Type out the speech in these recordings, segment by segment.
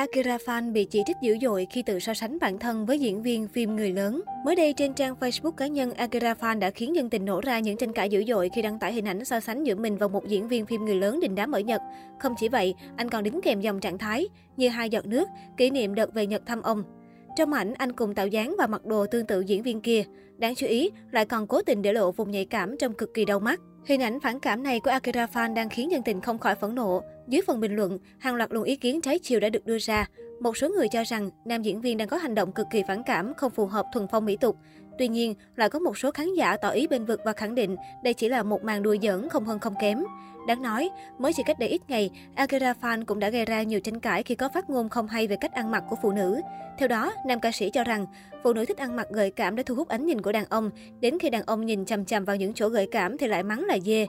Akira Fan bị chỉ trích dữ dội khi tự so sánh bản thân với diễn viên phim người lớn. Mới đây trên trang Facebook cá nhân, Akira Fan đã khiến dân tình nổ ra những tranh cãi dữ dội khi đăng tải hình ảnh so sánh giữa mình và một diễn viên phim người lớn đình đám ở Nhật. Không chỉ vậy, anh còn đính kèm dòng trạng thái như hai giọt nước, kỷ niệm đợt về Nhật thăm ông. Trong ảnh, anh cùng tạo dáng và mặc đồ tương tự diễn viên kia. Đáng chú ý, lại còn cố tình để lộ vùng nhạy cảm trông cực kỳ đau mắt. Hình ảnh phản cảm này của Akira Fan đang khiến dân tình không khỏi phẫn nộ. Dưới phần bình luận, hàng loạt luồng ý kiến trái chiều đã được đưa ra. Một số người cho rằng nam diễn viên đang có hành động cực kỳ phản cảm, không phù hợp thuần phong mỹ tục. Tuy nhiên, lại có một số khán giả tỏ ý bên vực và khẳng định đây chỉ là một màn đùa giỡn không hơn không kém. Đáng nói, mới chỉ cách đây ít ngày, Akira Fan cũng đã gây ra nhiều tranh cãi khi có phát ngôn không hay về cách ăn mặc của phụ nữ. Theo đó, nam ca sĩ cho rằng phụ nữ thích ăn mặc gợi cảm để thu hút ánh nhìn của đàn ông, đến khi đàn ông nhìn chằm chằm vào những chỗ gợi cảm thì lại mắng là dê.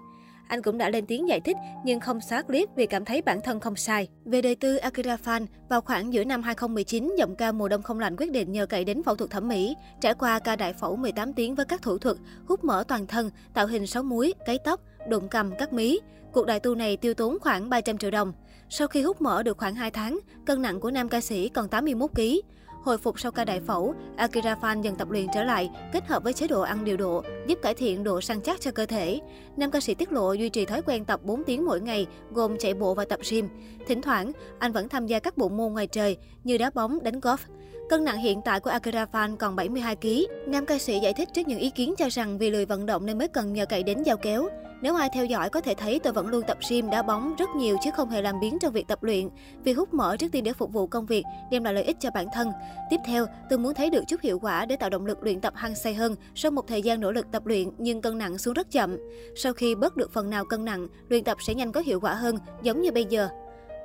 Anh cũng đã lên tiếng giải thích nhưng không xóa clip vì cảm thấy bản thân không sai. Về đời tư Akira Fan, vào khoảng giữa năm 2019, giọng ca mùa đông không lạnh quyết định nhờ cậy đến phẫu thuật thẩm mỹ. Trải qua ca đại phẫu 18 tiếng với các thủ thuật, hút mỡ toàn thân, tạo hình sáu múi, cấy tóc, đụng cầm, cắt mí. Cuộc đại tu này tiêu tốn khoảng 300 triệu đồng. Sau khi hút mỡ được khoảng 2 tháng, cân nặng của nam ca sĩ còn 81 kg. Hồi phục sau ca đại phẫu, Akira Fan dần tập luyện trở lại, kết hợp với chế độ ăn điều độ, giúp cải thiện độ săn chắc cho cơ thể. Nam ca sĩ tiết lộ duy trì thói quen tập 4 tiếng mỗi ngày, gồm chạy bộ và tập gym. Thỉnh thoảng, anh vẫn tham gia các bộ môn ngoài trời như đá bóng, đánh golf. Cân nặng hiện tại của Akira Fan còn 72 kg. Nam ca sĩ giải thích trước những ý kiến cho rằng vì lười vận động nên mới cần nhờ cậy đến dao kéo. Nếu ai theo dõi có thể thấy tôi vẫn luôn tập gym đá bóng rất nhiều chứ không hề làm biến trong việc tập luyện. Vì hút mỡ trước tiên để phục vụ công việc, đem lại lợi ích cho bản thân. Tiếp theo, tôi muốn thấy được chút hiệu quả để tạo động lực luyện tập hăng say hơn sau một thời gian nỗ lực tập luyện nhưng cân nặng xuống rất chậm. Sau khi bớt được phần nào cân nặng, luyện tập sẽ nhanh có hiệu quả hơn, giống như bây giờ.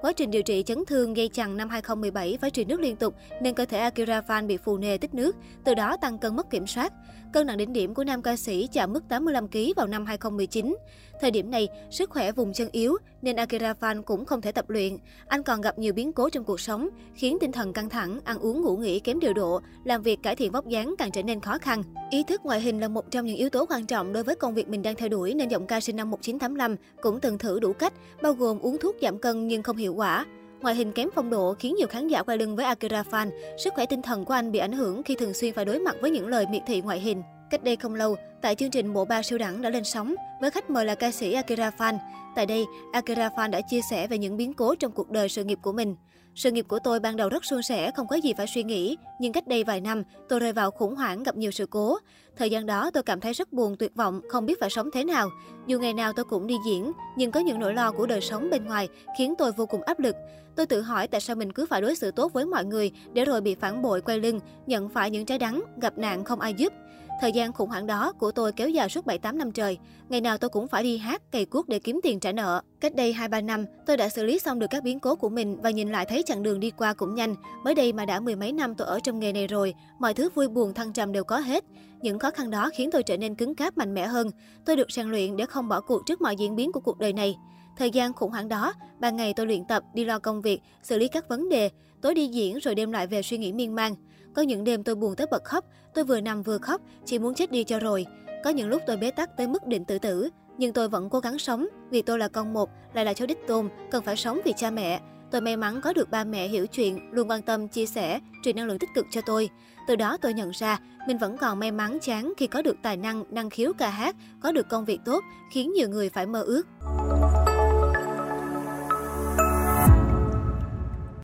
Quá trình điều trị chấn thương dây chằng năm 2017 phải truyền nước liên tục nên cơ thể Akira Fan bị phù nề tích nước, từ đó tăng cân mất kiểm soát. Cân nặng đỉnh điểm của nam ca sĩ chạm mức 85 kg vào năm 2019. Thời điểm này, sức khỏe vùng chân yếu nên Akira Fan cũng không thể tập luyện. Anh còn gặp nhiều biến cố trong cuộc sống, khiến tinh thần căng thẳng, ăn uống ngủ nghỉ kém điều độ, làm việc cải thiện vóc dáng càng trở nên khó khăn. Ý thức ngoại hình là một trong những yếu tố quan trọng đối với công việc mình đang theo đuổi nên giọng ca sinh năm 1985 cũng từng thử đủ cách, bao gồm uống thuốc giảm cân nhưng không hiệu quả. Ngoại hình kém phong độ khiến nhiều khán giả quay lưng với Akira Fan. Sức khỏe tinh thần của anh bị ảnh hưởng khi thường xuyên phải đối mặt với những lời miệt thị ngoại hình. Cách đây không lâu, tại chương trình Bộ ba siêu đẳng đã lên sóng với khách mời là ca sĩ Akira Fan. Tại đây, Akira Fan đã chia sẻ về những biến cố trong cuộc đời sự nghiệp của mình. Sự nghiệp của tôi ban đầu rất suôn sẻ, không có gì phải suy nghĩ. Nhưng cách đây vài năm, tôi rơi vào khủng hoảng gặp nhiều sự cố. Thời gian đó tôi cảm thấy rất buồn, tuyệt vọng, không biết phải sống thế nào. Dù ngày nào tôi cũng đi diễn, nhưng có những nỗi lo của đời sống bên ngoài khiến tôi vô cùng áp lực. Tôi tự hỏi tại sao mình cứ phải đối xử tốt với mọi người để rồi bị phản bội quay lưng, nhận phải những trái đắng, gặp nạn không ai giúp. Thời gian khủng hoảng đó của tôi kéo dài suốt 7-8 năm trời. Ngày nào tôi cũng phải đi hát, cày cuốc để kiếm tiền trả nợ. Cách đây 2-3 năm, tôi đã xử lý xong được các biến cố của mình và nhìn lại thấy chặng đường đi qua cũng nhanh. Mới đây mà đã mười mấy năm tôi ở trong nghề này rồi, mọi thứ vui buồn thăng trầm đều có hết. Những khó khăn đó khiến tôi trở nên cứng cáp mạnh mẽ hơn. Tôi được rèn luyện để không bỏ cuộc trước mọi diễn biến của cuộc đời này. Thời gian khủng hoảng đó, ban ngày tôi luyện tập, đi lo công việc, xử lý các vấn đề, tối đi diễn rồi đêm lại về suy nghĩ miên man. Có những đêm tôi buồn tới bật khóc, tôi vừa nằm vừa khóc, chỉ muốn chết đi cho rồi. Có những lúc tôi bế tắc tới mức định tự tử, nhưng tôi vẫn cố gắng sống vì tôi là con một, lại là cháu đích tôn, cần phải sống vì cha mẹ. Tôi may mắn có được ba mẹ hiểu chuyện, luôn quan tâm, chia sẻ, truyền năng lượng tích cực cho tôi. Từ đó tôi nhận ra, mình vẫn còn may mắn chán khi có được tài năng, năng khiếu ca hát, có được công việc tốt, khiến nhiều người phải mơ ước.